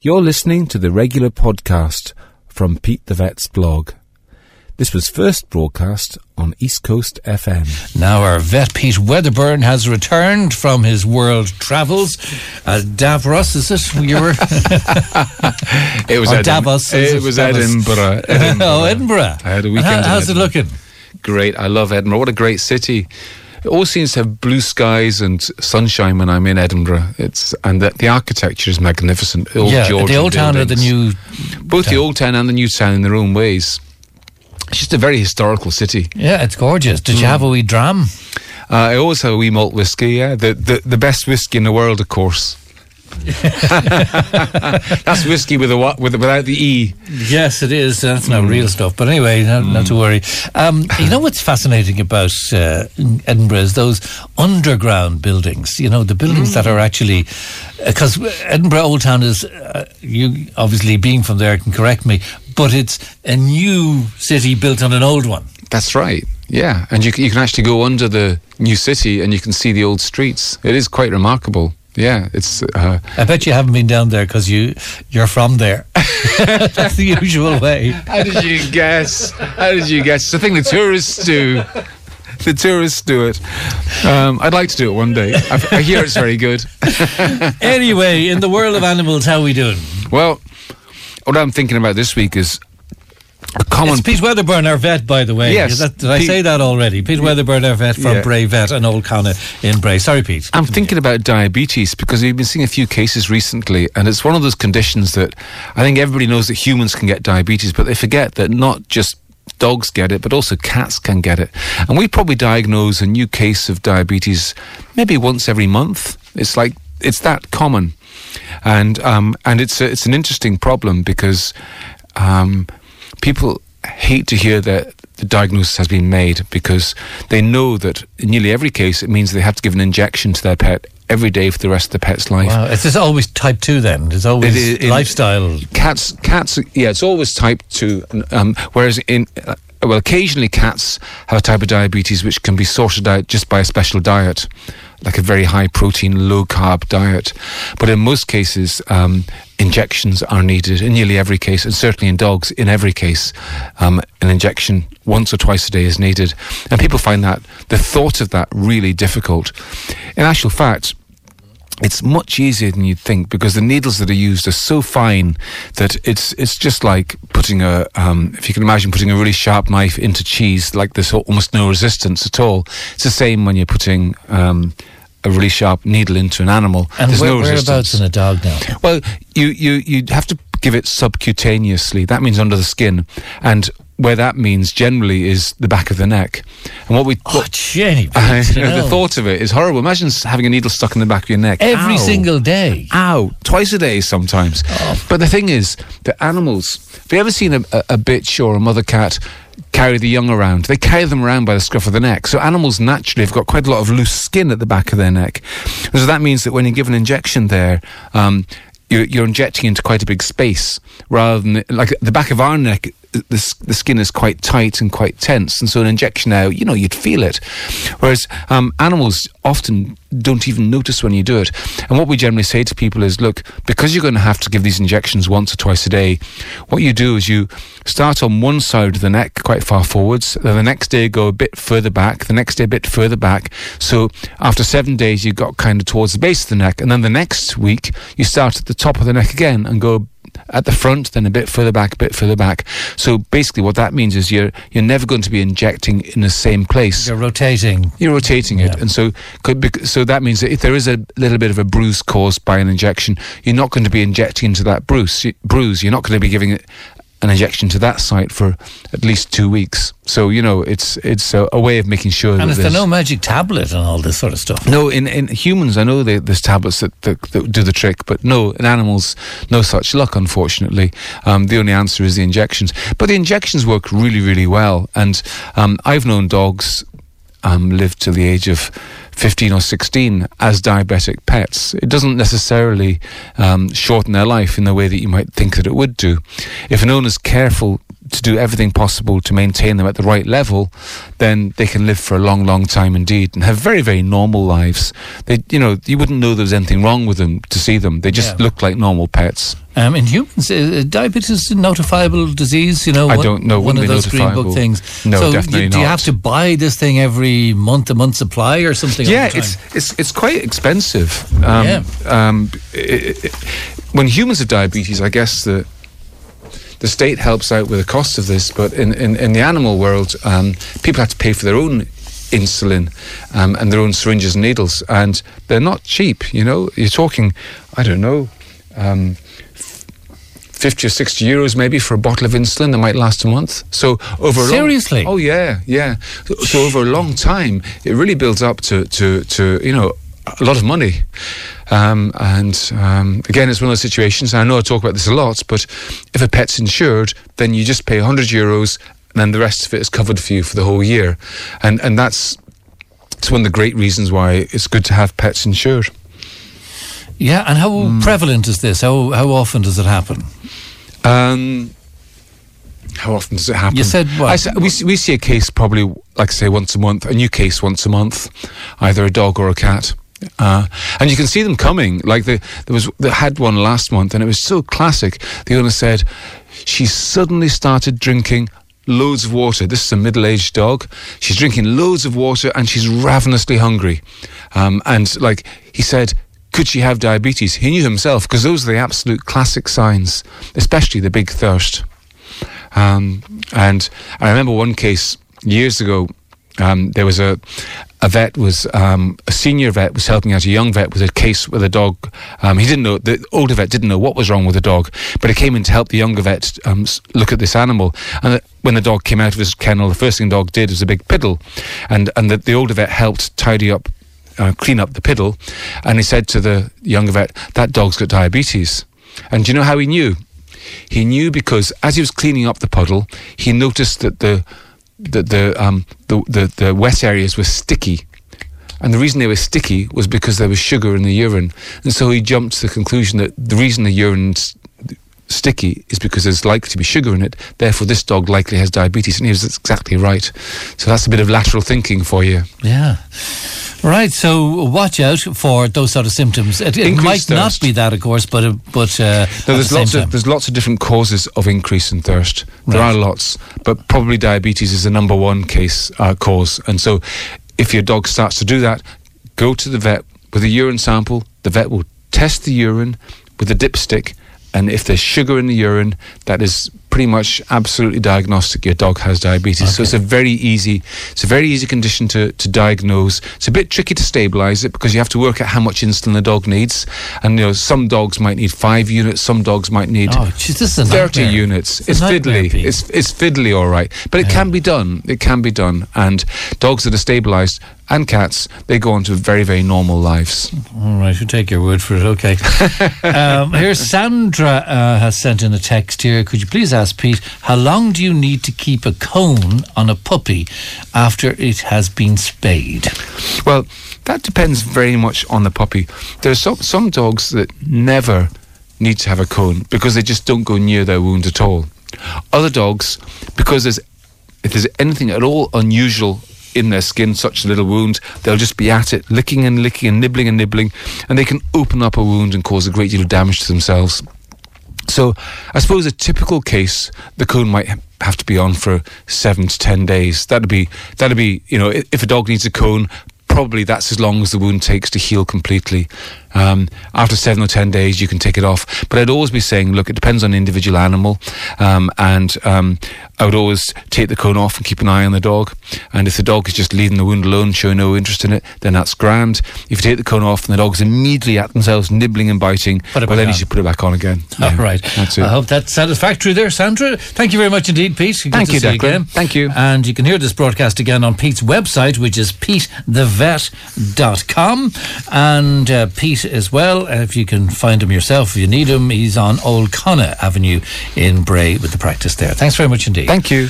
You're listening to the regular podcast from Pete the Vet's blog. This was first broadcast on East Coast FM. Now our vet Pete Wedderburn has returned from his world travels. Uh, Davros, is it? You were It was Or Edin- Davos, It it? was Davos. Edinburgh. Edinburgh. oh Edinburgh. I had a weekend. how- in how's it looking? Great. I love Edinburgh. What a great city. It always seems to have blue skies and sunshine when I'm in Edinburgh. It's and the, the architecture is magnificent. Old yeah, Georgian the old town or the new. both the old town and the new town in their own ways. It's just a very historical city. Yeah, it's gorgeous. Did you Hmm. have a wee dram? Uh, I always have a wee malt whiskey. Yeah, the, the the best whiskey in the world, of course. That's whiskey with a what with without the e. Yes, it is. That's not real stuff. But anyway, not, not to worry. Um, you know what's fascinating about uh, Edinburgh is those underground buildings. You know, the buildings that are actually. Because Edinburgh Old Town is, uh, you obviously being from there can correct me, but it's a new city built on an old one. That's right. Yeah, and you you can actually go under the new city and you can see the old streets. It is quite remarkable. Yeah, it's uh, I bet you haven't been down there because you you're from there. That's the usual way. How did you guess? How did you guess? It's the thing the tourists do. The tourists do it. Um, I'd like to do it one day. I, I hear it's very good. Anyway, in the world of animals, how we doing? Well, what I'm thinking about this week is a common. It's Pete Wedderburn, our vet, by the way. Yes, that- did I Pete- say that already? Pete Wedderburn, our vet from Yeah. Bray Vet and Old Connaught in Bray. Sorry, Pete. I'm thinking about diabetes because we've been seeing a few cases recently, and it's one of those conditions that I think everybody knows that humans can get diabetes, but they forget that not just dogs get it, but also cats can get it. And we probably diagnose a new case of diabetes maybe once every month. It's like it's that common, and um, and it's a, it's an interesting problem because um, people hate to hear that the diagnosis has been made because they know that in nearly every case it means they have to give an injection to their pet every day for the rest of the pet's life. Wow, it's always type 2 then. It's always It in- lifestyle. Cats, cats, yeah, it's always type two. Um, whereas in, uh, well, occasionally cats have a type of diabetes which can be sorted out just by a special diet, like a very high protein, low carb diet. But in most cases, um, injections are needed in nearly every case, and certainly in dogs, in every case, um, an injection once or twice a day is needed. And people find that the thought of that really difficult. In actual fact, it's much easier than you'd think because the needles that are used are so fine that it's it's just like putting a um, if you can imagine putting a really sharp knife into cheese like there's almost no resistance at all. It's the same when you're putting um, a really sharp needle into an animal. And there's where, no whereabouts in a dog now? Well, you you you have to give it subcutaneously. That means under the skin, and where that means generally is the back of the neck. And what we Oh, Jenny. I Pete, you know, the thought of it is horrible. Imagine having a needle stuck in the back of your neck Every Ow. single day. Ow, twice a day sometimes. But the thing is, the animals. Have you ever seen a, a, a bitch or a mother cat carry the young around? They carry them around by the scruff of the neck. So animals naturally have got quite a lot of loose skin at the back of their neck. So that means that when you give an injection there, um, you're, you're injecting into quite a big space rather than like the back of our neck. The, the skin is quite tight and quite tense, and so an injection now, you know, you'd feel it. Whereas um, animals often don't even notice when you do it. And what we generally say to people is, look, because you're going to have to give these injections once or twice a day, what you do is you start on one side of the neck, quite far forwards. Then the next day go a bit further back. The next day a bit further back. So after seven days, you got kind of towards the base of the neck, and then the next week you start at the top of the neck again and go at the front, then a bit further back, a bit further back. So basically, what that means is you're you're never going to be injecting in the same place. You're rotating. You're rotating it, Yeah. and so could bec- so that means that if there is a little bit of a bruise caused by an injection, you're not going to be injecting into that bruise. Bruise. You're not going to be giving it an injection to that site for at least two weeks. So you know, it's it's a, a way of making sure And that is there there's no magic tablet and all this sort of stuff? no, in, in humans, I know they, there's tablets that, that, that do the trick, but no, in animals, no such luck, unfortunately. Um, the only answer is the injections. But the injections work really, really well. And um, I've known dogs um, live till the age of 15 or 16 as diabetic pets. It doesn't necessarily um, shorten their life in the way that you might think that it would do. If an owner's careful to do everything possible to maintain them at the right level, then they can live for a long, long time indeed and have very, very normal lives. They, you know, you wouldn't know there was anything wrong with them to see them. They just Yeah. look like normal pets. Um, in humans, uh, diabetes is a notifiable disease. You know, I one- don't know, One of those green book things. No, so definitely you, Do you have to buy this thing every month, a month supply, or something? Yeah, it's it's it's quite expensive. Um, Yeah. um, i i i when humans have diabetes, I guess the the state helps out with the cost of this, but in, in, in the animal world, um, people have to pay for their own insulin um, and their own syringes and needles, and they're not cheap. You know, you're talking, I don't know. Um, 50 or 60 euros maybe for a bottle of insulin that might last a month. So over a long- Seriously? oh yeah, yeah. So, so over a long time, it really builds up to, to, to you know, a lot of money. Um, and um, again, it's one of those situations, I know I talk about this a lot, but if a pet's insured, then you just pay 100 euros and then the rest of it is covered for you for the whole year. And, and that's it's one of the great reasons why it's good to have pets insured. yeah. And how Hmm. prevalent is this? How how often does it happen? Um, how often does it happen? You said what? I we, we see a case probably, like I say, once a month, a new case once a month, either a dog or a cat. Uh, and you can see them coming. Like the, there was, they had one last month, and it was so classic. The owner said she suddenly started drinking loads of water. This is a middle-aged dog. She's drinking loads of water, and she's ravenously hungry. Um, and like he said, could she have diabetes? He knew himself because those are the absolute classic signs, especially the big thirst. Um, and I remember one case years ago. Um, there was a a vet was um, a senior vet was helping out a young vet with a case with a dog. Um, he didn't know the older vet didn't know what was wrong with the dog, but he came in to help the younger vet um, look at this animal. And when the dog came out of his kennel, the first thing the dog did was a big piddle, and and the, the older vet helped tidy up, uh, clean up the piddle, and he said to the younger vet, "That dog's got diabetes." And do you know how he knew? He knew because as he was cleaning up the puddle, he noticed that the the the um the, the, the wet areas were sticky. And the reason they were sticky was because there was sugar in the urine. And so he jumped to the conclusion that the reason the urine's sticky is because there's likely to be sugar in it. Therefore, this dog likely has diabetes. And he was exactly right. So that's a bit of lateral thinking for you. Yeah. Right, so watch out for those sort of symptoms. It, it might Increased not be that, of course, but uh, but uh, No, at the there's lots of there's lots of different causes of increase in thirst. There Right. are lots, but probably diabetes is the number one case uh, cause. And so, if your dog starts to do that, go to the vet with a urine sample. The vet will test the urine with a dipstick, and if there's sugar in the urine, that is pretty much absolutely diagnostic. Your dog has diabetes. So it's a very easy, it's a very easy condition to, to diagnose. It's a bit tricky to stabilize it because you have to work out how much insulin the dog needs. And you know, some dogs might need five units, some dogs might need Oh, geez, this is 30 nightmare. units. It's It's, fiddly. It's it's fiddly, all right, but it can be done. It can be done. And dogs that are stabilized and cats, they go on to very very normal lives. All right, we'll take your word for it. Okay. um, here, Sandra uh, has sent in a text here. Could you please ask Pete, how long do you need to keep a cone on a puppy after it has been spayed? Well, that depends very much on the puppy. There are some some dogs that never need to have a cone because they just don't go near their wound at all. Other dogs, because there's if there's anything at all unusual in their skin, such a little wound, they'll just be at it, licking and licking and nibbling and nibbling, and they can open up a wound and cause a great deal of damage to themselves. So, I suppose a typical case, the cone might have to be on for seven to ten days. That'd be that'd be you know if a dog needs a cone, probably that's as long as the wound takes to heal completely. Um, after seven or ten days, you can take it off. But I'd always be saying, look, it depends on the individual animal, um, and um, I would always take the cone off and keep an eye on the dog. And if the dog is just leaving the wound alone, showing no interest in it, then that's grand. If you take the cone off and the dog's immediately at themselves, nibbling and biting, well, then you should put it back on again. All Yeah, right. That's it. I hope that's satisfactory there, Sandra. Thank you very much indeed, Pete. Good Thank you, Declan. again. Thank you. And you can hear this broadcast again on Pete's website, which is petethevet.com. And uh, Pete as well, if you can find him yourself, if you need him, he's on Old Connaught Avenue in Bray with the practice there. Thanks very much indeed. Thank you.